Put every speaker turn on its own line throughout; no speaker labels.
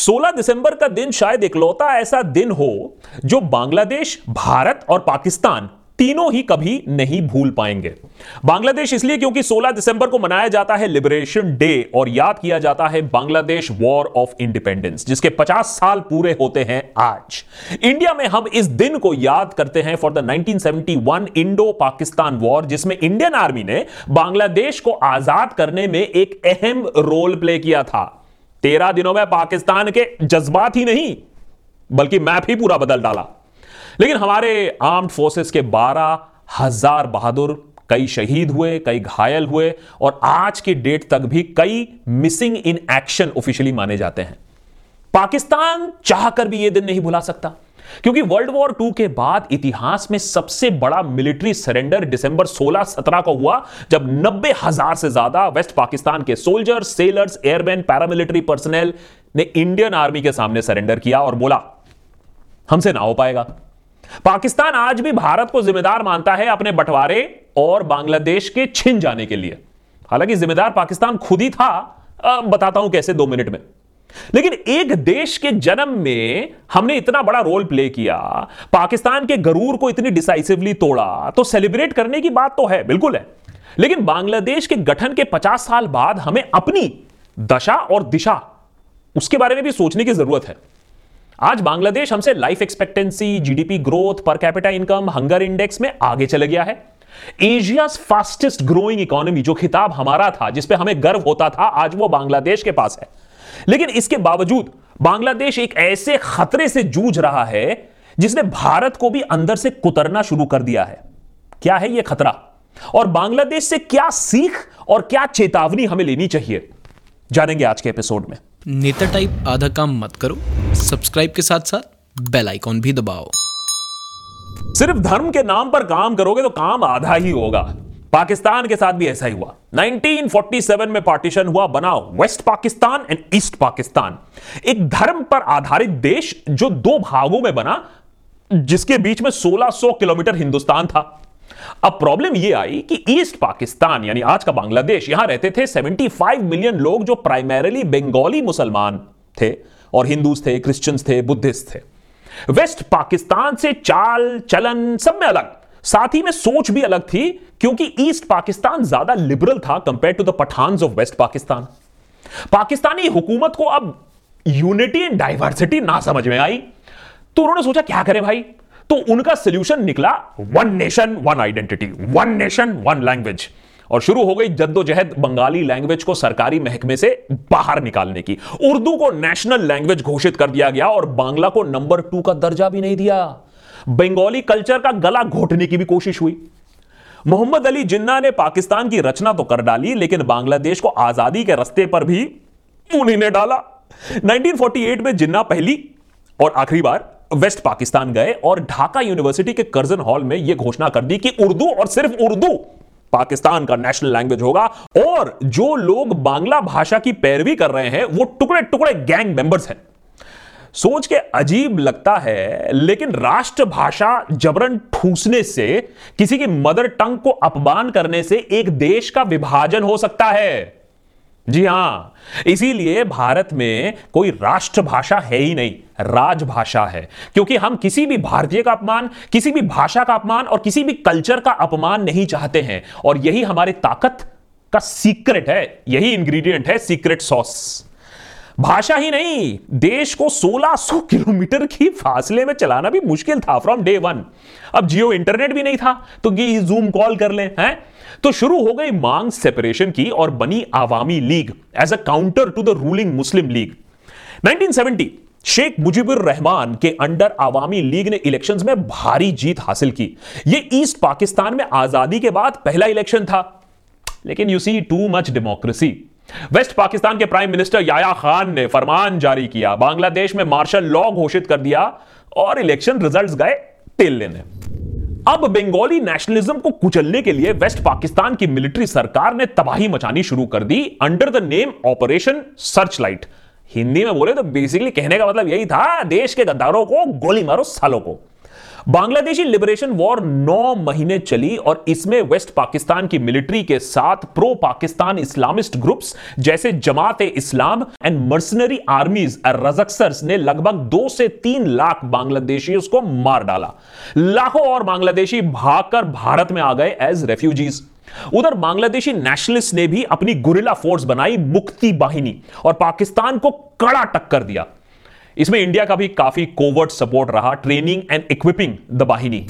16 दिसंबर का दिन शायद इकलौता ऐसा दिन हो जो बांग्लादेश, भारत और पाकिस्तान तीनों ही कभी नहीं भूल पाएँगे। बांग्लादेश इसलिए क्योंकि 16 दिसंबर को मनाया जाता है लिबरेशन डे और याद किया जाता है बांग्लादेश वॉर ऑफ़ इंडिपेंडेंस जिसके 50 साल पूरे होते हैं आज। इंडिया में हम इस दिन को याद करते हैं for the 1971 Indo Pakistan war जिसमें इंडियन आर्मी ने बांग्लादेश को आज़ाद करने में एक अहम रोल प्ले किया था। तेरह दिनों में पाकिस्तान के जज्बात ही नहीं, बल्कि मैप ही पूरा बदल डाला। लेकिन हमारे आर्म्ड फोर्सेस के बारह हज़ार बहादुर कई शहीद हुए, कई घायल हुए, और आज की डेट तक भी कई मिसिंग इन एक्शन ऑफिशियली माने जाते हैं। पाकिस्तान चाहकर भी यह दिन नहीं भुला सकता। क्योंकि वर्ल्ड वॉर टू के बाद इतिहास में सबसे बड़ा मिलिट्री सरेंडर दिसंबर 16-17 को हुआ, जब नब्बे हज़ार से ज़्यादा वेस्ट पाकिस्तान के soldier sailors airman paramilitary personnel ने इंडियन आर्मी के सामने सरेंडर किया और बोला, हमसे ना हो पाएगा। पाकिस्तान आज भी भारत को जिम्मेदार मानता है अपने बंटवारे और बांग्लादेश के छिन जाने के लिए। हालाँकि जिम्मेदार पाकिस्तान खुद ही था बताता हूँ कैसे दो मिनट में। लेकिन एक देश के जन्म में हमने इतना बड़ा रोल प्ले किया, पाकिस्तान के गरूर को इतनी डिसाइसिवली तोड़ा तो सेलिब्रेट करने की बात तो है, बिल्कुल है। लेकिन बांग्लादेश के गठन के 50 साल बाद हमें अपनी दशा और दिशा, उसके बारे में भी सोचने की ज़रूरत है। आज बांग्लादेश हमसे life expectancy GDP growth per capita income hunger index में आगे चले गया है। एशिया फास्टेस्ट ग्रोइंग इकोनॉमी जो खिताब हमारा था जिसपे हमें गर्व होता था, आज वो बांग्लादेश के पास है। लेकिन इसके बावजूद बांग्लादेश एक ऐसे खतरे से जूझ रहा है जिसने भारत को भी अंदर से कुतरना शुरू कर दिया है। क्या है यह खतरा? और बांग्लादेश से क्या सीख और क्या चेतावनी हमें लेनी चाहिए? जानेंगे आज के एपिसोड में।
नेता टाइप आधा काम मत करो सब्सक्राइब के साथ साथ बेल आइकॉन भी दबाओ।
सिर्फ़ धर्म के नाम पर काम करोगे तो काम आधा ही होगा। पाकिस्तान के साथ भी ऐसा ही हुआ। 1947 में पार्टीशन हुआ बना west Pakistan and east Pakistan. एक धर्म पर आधारित देश जो दो भागों में बना, जिसके बीच में 1600 किलोमीटर हिंदुस्तान था। अब प्रॉब्लम यह आई कि ईस्ट पाकिस्तान, यानी आज का बांग्लादेश, यहाँ रहते थे 75 मिलियन लोग जो प्राइमरीली बंगाली मुसलमान थे, और हिंदूज थे क्रिश्चियंस थे बुद्धिस्ट थे। वेस्ट पाकिस्तान से चाल, चलन सब में अलग। साथ ही में सोच भी अलग थी क्योंकि ईस्ट पाकिस्तान ज़्यादा लिबरल था compare to the Pathan of west Pakistan Pakistani हुकूमत को अब यूनिटी एंड डाइवर्सिटी ना समझ में आई। तो उन्होंने सोचा, क्या करें भाई? तो उनका सोल्यूशन निकला one nation one identity one nation one language और शुरू हो गई जद्दोजहद बंगाली लैंग्वेज को सरकारी महकमे से बाहर निकालने की। उर्दू को नेशनल लैंग्वेज घोषित कर दिया गया और बांग्ला को नंबर टू का दर्जा भी नहीं दिया। बंगाली कल्चर का गला घोटने की भी कोशिश हुई। मोहम्मद अली जिन्ना ने पाकिस्तान की रचना तो कर डाली, लेकिन बांग्लादेश को आज़ादी के रस्ते पर भी उन्हीं ने डाला। 1948 में जिन्ना पहली और आखिरी बार वेस्ट पाकिस्तान गए और ढाका यूनिवर्सिटी के कर्जन हॉल में यह घोषणा कर दी कि उर्दू और सिर्फ़ उर्दू पाकिस्तान का नेशनल लैंग्वेज होगा और जो लोग बांग्ला भाषा की पैरवी कर रहे हैं, वो टुकड़े टुकड़े गैंग मेंबर्स हैं। सोच के अजीब लगता है, लेकिन राष्ट्रभाषा जबरन ठूसने से, किसी की मदर टंग को अपमान करने से एक देश का विभाजन हो सकता है। जी हाँ, इसीलिए भारत में कोई राष्ट्रभाषा है ही नहीं, राजभाषा है। क्योंकि हम किसी भी भारतीय का अपमान, किसी भी भाषा का अपमान और किसी भी कल्चर का अपमान नहीं चाहते हैं। और यही हमारी ताकत का सीक्रेट है, यही इंग्रेडिएंट है सीक्रेट सॉस। भाषा ही नहीं, देश को 1600 किलोमीटर की फासले में चलाना भी मुश्किल था फ्रॉम डे वन अब जियो इंटरनेट भी नहीं था तो जूम कॉल कर ले, हैं? तो शुरू हो गई मांग सेपरेशन की और बनी Awami League as a counter to the ruling Muslim League 1970 Sheikh Mujibur Rahman के अंडर आवामी लीग ने इलेक्शंस में भारी जीत हासिल की। यह ईस्ट पाकिस्तान में आज़ादी के बाद पहला इलेक्शन था। लेकिन you see too much democracy west Pakistan के प्राइम मिनिस्टर याया खान ने फरमान जारी किया। बांग्लादेश में मार्शल लॉ घोषित कर दिया और इलेक्शन रिजल्ट्स गए तेल लेने अब बंगाली नेशनलिज्म को कुचलने के लिए वेस्ट पाकिस्तान की मिलिट्री सरकार ने तबाही मचानी शुरू कर दी। Under the name operation search Hindi में बोले तो बेसिकली कहने का मतलब यही था, देश के गद्दारों को गोली मारो सालों को। बांग्लादेशी लिबरेशन वॉर नौ महीने चली और इसमें वेस्ट पाकिस्तान की मिलिट्री के साथ प्रो पाकिस्तान इस्लामिस्ट ग्रुप्स जैसे जमात इस्लाम एंड मर्सनरी आर्मीज रजक्सर्स ने लगभग दो से तीन लाख बांग्लादेशियों को मार डाला। लाखों और बांग्लादेशी भागकर भारत में आ गए एज रेफ्यूजीज उधर बांग्लादेशी नेशनलिस्ट ने भी अपनी गुरिला फोर्स बनाई मुक्ति बाहिनी और पाकिस्तान को कड़ा टक्कर दिया। इसमें इंडिया का भी काफ़ी कोवर्ट सपोर्ट रहा training and equipping the Bahini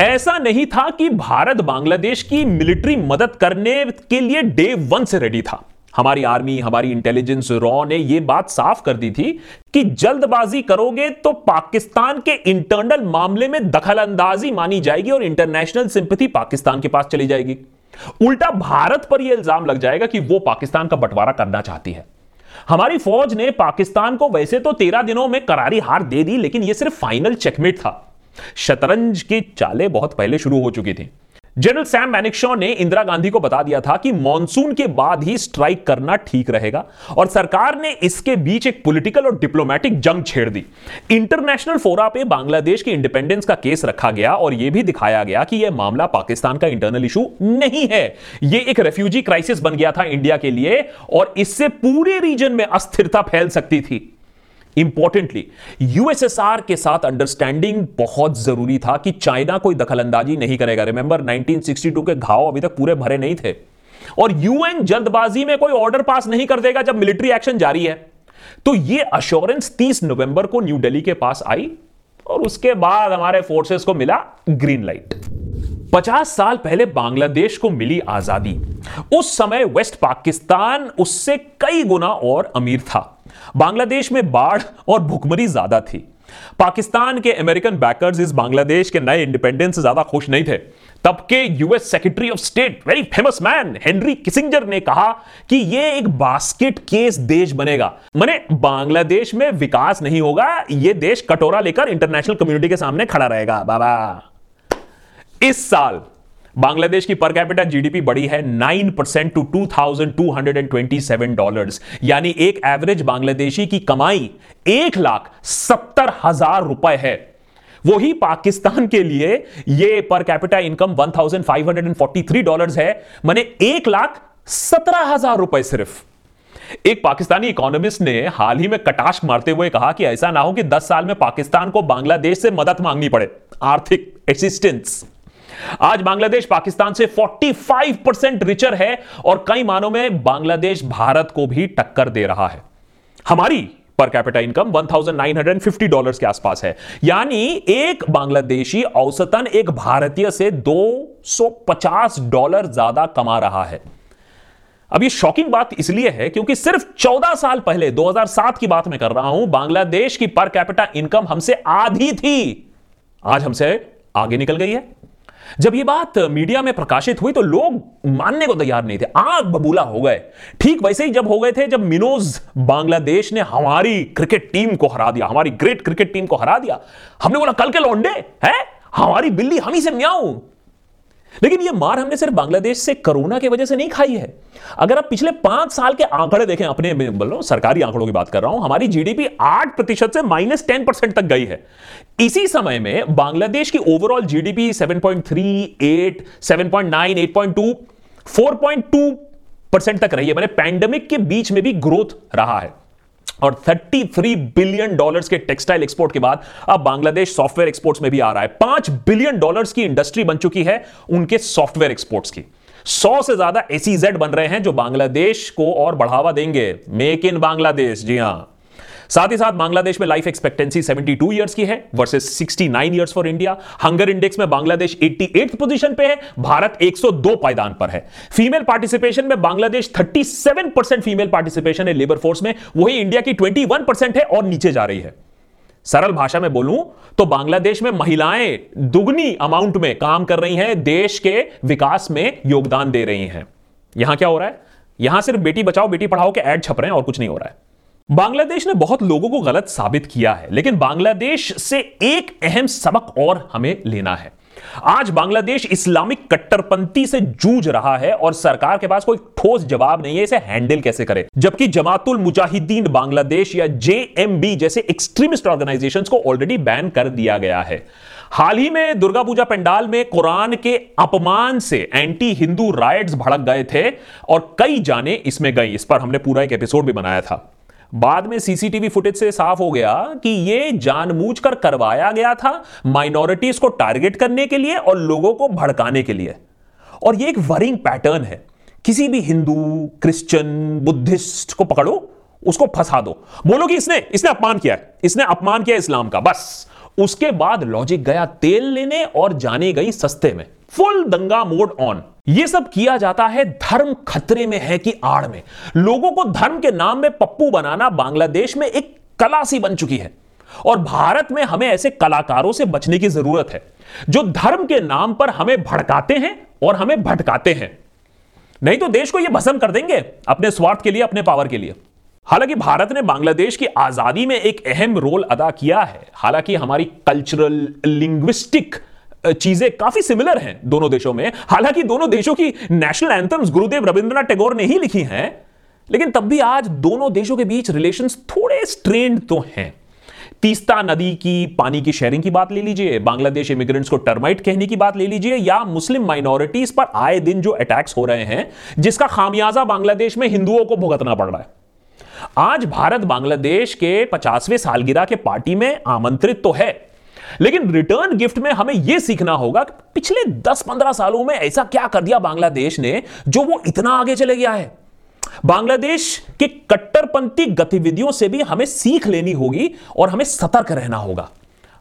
ऐसा नहीं था कि भारत बांग्लादेश की मिलिट्री मदद करने के लिए डे वन से रेडी था। हमारी आर्मी हमारी इंटेलिजेंस रॉ ने यह बात साफ़ कर दी थी कि जल्दबाजी करोगे तो पाकिस्तान के इंटरनल मामले में दखल अंदाजी मानी जाएगी और इंटरनेशनल सिंपथी पाकिस्तान के पास चली जाएगी। उल्टा भारत पर यह इल्ज़ाम लग जाएगा कि वो पाकिस्तान का बंटवारा करना चाहती है। हमारी फौज ने पाकिस्तान को वैसे तो तेरह दिनों में करारी हार दे दी, लेकिन यह सिर्फ़ फाइनल चेकमेट था। शतरंज की चाले बहुत पहले शुरू हो चुकी थी। जनरल सैम मैनिकशॉ ने इंदिरा गांधी को बता दिया था कि मॉनसून के बाद ही स्ट्राइक करना ठीक रहेगा और सरकार ने इसके बीच एक पॉलिटिकल और डिप्लोमेटिक जंग छेड़ दी। इंटरनेशनल फोरा पे बांग्लादेश की इंडिपेंडेंस का केस रखा गया और यह भी दिखाया गया कि यह मामला पाकिस्तान का इंटरनल इशू नहीं है। यह एक रेफ्यूजी क्राइसिस बन गया था इंडिया के लिए और इससे पूरे रीजन में अस्थिरता फैल सकती थी। इंपॉर्टेंटली यूएसएसआर के साथ अंडरस्टैंडिंग बहुत ज़रूरी था कि चाइना कोई दखलंदाजी नहीं करेगा। रिमेंबर 1962 के घाव अभी तक पूरे भरे नहीं थे। और यूएन जल्दबाजी में कोई ऑर्डर पास नहीं कर देगा जब मिलिट्री एक्शन जारी है। तो यह अश्योरेंस 30 नवंबर को न्यू दिल्ली के पास आई और उसके बाद हमारे फोर्सेस को मिला ग्रीन लाइट पचास साल पहले बांग्लादेश को मिली आज़ादी। उस समय वेस्ट पाकिस्तान उससे कई गुना और अमीर था। बांग्लादेश में बाढ़ और भुखमरी ज़्यादा थी। पाकिस्तान के अमेरिकन बैकर्स इस बांग्लादेश के नए इंडिपेंडेंस से ज़्यादा खुश नहीं थे। तब के US secretary of state very famous man Henry Kissinger ने कहा कि यह एक बास्केट केस देश बनेगा। मैंने बांग्लादेश में विकास नहीं होगा यह देश कटोरा लेकर इंटरनेशनल कम्युनिटी के सामने खड़ा रहेगा। बाबा। इस साल बांग्लादेश की पर कैपिटल जीडीपी बढ़ी है 9 percent to two thousand two hundred 2,227 dollars यानी एक एवरेज बांग्लादेशी की कमाई एक लाख सत्तर हज़ार रुपए है। वही पाकिस्तान के लिए ये पर कैपिटल इनकम 1,543 डॉलर्स है मैंने एक लाख सत्रह हज़ार रुपए सिर्फ़। एक पाकिस्तानी इकोनॉमिस्ट ने हाल ही में कटाश मारते हुए कहा कि ऐसा ना हो कि 10 साल में पाकिस्तान को बांग्लादेश से मदद मांगनी पड़े। आर्थिक असिस्टेंस आज बांग्लादेश पाकिस्तान से 45 परसेंट रिचर है और कई मानों में बांग्लादेश भारत को भी टक्कर दे रहा है। हमारी पर कैपिटा इनकम 1950 डॉलर्स के आसपास है। यानी एक बांग्लादेशी औसतन एक भारतीय से 250 डॉलर ज़्यादा कमा रहा है। अब ये शॉकिंग बात इसलिए है क्योंकि सिर्फ़ 14 साल पहले 2007 की बात मैं कर रहा हूँ, बांग्लादेश की पर कैपिटा इनकम हमसे आधी थी। आज हमसे आगे निकल गई है। जब ये बात मीडिया में प्रकाशित हुई तो लोग मानने को तैयार नहीं थे। आग बबूला हो गए। ठीक वैसे ही जब हो गए थे, जब मिनोज बांग्लादेश ने हमारी क्रिकेट टीम को हरा दिया, हमारी ग्रेट क्रिकेट टीम को हरा दिया, हमने बोला, कल के लौंडे, है? हमारी बिल्ली, हम ही से म्याऊ। लेकिन ये मार हमने सिर्फ़ बांग्लादेश से कोरोना की वजह से नहीं खाई है। अगर आप पिछले पाँच साल के आंकड़े देखें अपने हूँ सरकारी आंकड़ों की बात कर रहा हूँ, हमारी जीडीपी आठ प्रतिशत से माइनस टेन परसेंट तक गई है। इसी समय में बांग्लादेश की overall GDP seven point three eight seven point nine eight point two four point two percent तक रही है। मैंने पैंडमिक के बीच में भी ग्रोथ रहा है। और 33 बिलियन डॉलर्स के टेक्सटाइल एक्सपोर्ट के बाद अब बांग्लादेश सॉफ्टवेयर एक्सपोर्ट्स में भी आ रहा है। पाँच बिलियन डॉलर्स की इंडस्ट्री बन चुकी है उनके सॉफ्टवेयर एक्सपोर्ट्स की। सौ से ज़्यादा एसीजेड बन रहे हैं जो बांग्लादेश को और बढ़ावा देंगे। मेक इन बांग्लादेश, जी हाँ। साथ ही साथ बांग्लादेश में लाइफ एक्सपेक्टेंसी 72 ईयर्स की है versus 69 years for India hunger index में बांग्लादेश 88 पोजीशन पे है, भारत 102 पायदान पर है। फीमेल पार्टिसिपेशन में बांग्लादेश 37 परसेंट फीमेल पार्टिसिपेशन है लेबर फोर्स में, वही इंडिया की 21 परसेंट है और नीचे जा रही है। सरल भाषा में बोलूँ तो बांग्लादेश में महिलाएँ दुगनी अमाउंट में काम कर रही हैं, देश के विकास में योगदान दे रही हैं। यहाँ क्या हो रहा है? यहाँ सिर्फ़ बेटी बचाओ, बेटी पढ़ाओ के ऐड छप रहे हैं और कुछ नहीं हो रहा है। बांग्लादेश ने बहुत लोगों को गलत साबित किया है, लेकिन बांग्लादेश से एक अहम सबक और हमें लेना है। आज बांग्लादेश इस्लामिक कट्टरपंथी से जूझ रहा है और सरकार के पास कोई ठोस जवाब नहीं है, इसे हैंडल कैसे करे? जबकि जमातुल मुजाहिदीन बांग्लादेश या जेएमबी जैसे एक्सट्रीमिस्ट ऑर्गेनाइजेशंस को ऑलरेडी बैन कर दिया गया है। हाल ही में दुर्गा पूजा पंडाल में कुरान के अपमान से एंटी हिंदू राइट्स भड़क गए थे और कई जाने इसमें गई। इस पर हमने पूरा एक एपिसोड भी बनाया था। बाद में सीसीटीवी फुटेज से साफ़ हो गया कि यह जानबूझकर करवाया गया था माइनॉरिटीज को टारगेट करने के लिए और लोगों को भड़काने के लिए। और यह एक वरिंग पैटर्न है। किसी भी हिंदू, क्रिश्चियन, बुद्धिस्ट को पकड़ो, उसको फंसा दो। बोलो कि इसने इसने अपमान किया है। इसने अपमान किया इस्लाम का, बस। उसके बाद लॉजिक गया तेल लेने और जाने गई सस्ते में। फुल दंगा मोड ऑन यह सब किया जाता है धर्म खतरे में है कि आड़ में। लोगों को धर्म के नाम में पप्पू बनाना बांग्लादेश में एक कला सी बन चुकी है। और भारत में हमें ऐसे कलाकारों से बचने की ज़रूरत है, जो धर्म के नाम पर हमें भड़काते हैं और हमें भटकाते हैं। नहीं तो देश को यह भसम कर देंगे अपने स्वार्थ के लिए, अपने पावर के लिए। हालाँकि भारत ने बांग्लादेश की आज़ादी में एक अहम रोल अदा किया है। हालाँकि हमारी कल्चरल लिंग्विस्टिक चीज़ें काफ़ी सिमिलर हैं दोनों देशों में। हालाँकि दोनों देशों की नेशनल एंथम्स गुरुदेव रविंद्रनाथ टैगोर ने ही लिखी हैं, लेकिन तब भी आज दोनों देशों के बीच रिलेशन थोड़े स्ट्रेंड तो हैं। तीस्ता नदी की पानी की शेयरिंग की बात ले लीजिए, बांग्लादेश इमिग्रेंट्स को टर्माइट कहने की बात ले लीजिए, या मुस्लिम माइनॉरिटीज पर आए दिन जो अटैक्स हो रहे हैं, जिसका खामियाजा बांग्लादेश में हिंदुओं को भुगतना पड़ रहा है। आज भारत बांग्लादेश के पचासवें सालगिरह के पार्टी में आमंत्रित तो है, लेकिन रिटर्न गिफ्ट में हमें यह सीखना होगा कि पिछले 10-15 सालों में ऐसा क्या कर दिया बांग्लादेश ने जो वो इतना आगे चले गया है। बांग्लादेश के कट्टरपंथी गतिविधियों से भी हमें सीख लेनी होगी और हमें सतर्क रहना होगा।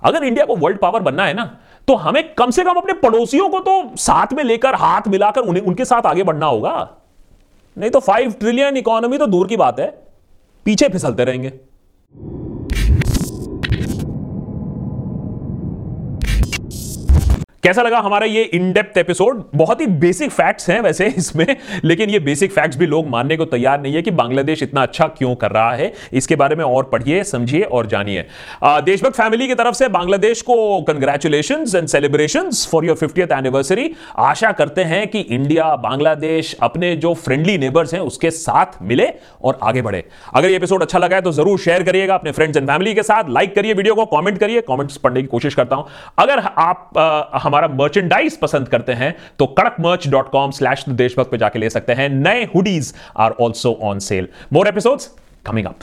अगर इंडिया को वर्ल्ड पावर बनना है ना तो हमें कम से कम अपने पड़ोसियों को तो साथ में लेकर, हाथ मिलाकर उन्हें, उनके साथ आगे बढ़ना होगा। नहीं तो फाइव ट्रिलियन इकोनॉमी तो दूर की बात है। पीछे फिसलते रहेंगे। कैसा लगा हमारा ये इन डेप्थ एपिसोड बहुत ही बेसिक फैक्ट्स हैं वैसे इसमें लेकिन ये बेसिक फैक्ट्स भी लोग मानने को तैयार नहीं है कि बांग्लादेश इतना अच्छा क्यों कर रहा है। इसके बारे में और पढ़िए समझिए और जानिए। देशभक्त फैमिली की तरफ़ से बांग्लादेश को congratulation and celebration for your fiftieth anniversary आशा करते हैं कि इंडिया बांग्लादेश अपने जो फ्रेंडली नेबर्स हैं उसके साथ मिले और आगे बढ़े। अगर ये एपिसोड अच्छा लगा है तो ज़रूर शेयर करिएगा अपने फ्रेंड्स एंड फैमिली के साथ। लाइक करिए वीडियो को कॉमेंट करिए। कॉमेंट्स पढ़ने की कोशिश करता हूँ। अगर आप आ, हमारा मर्चेंडाइज पसंद करते हैं तो कड़क मर्च डॉट कॉम स्लैश देशभक्त पर जाके ले सकते हैं। नए hoodies are also on sale more episode coming up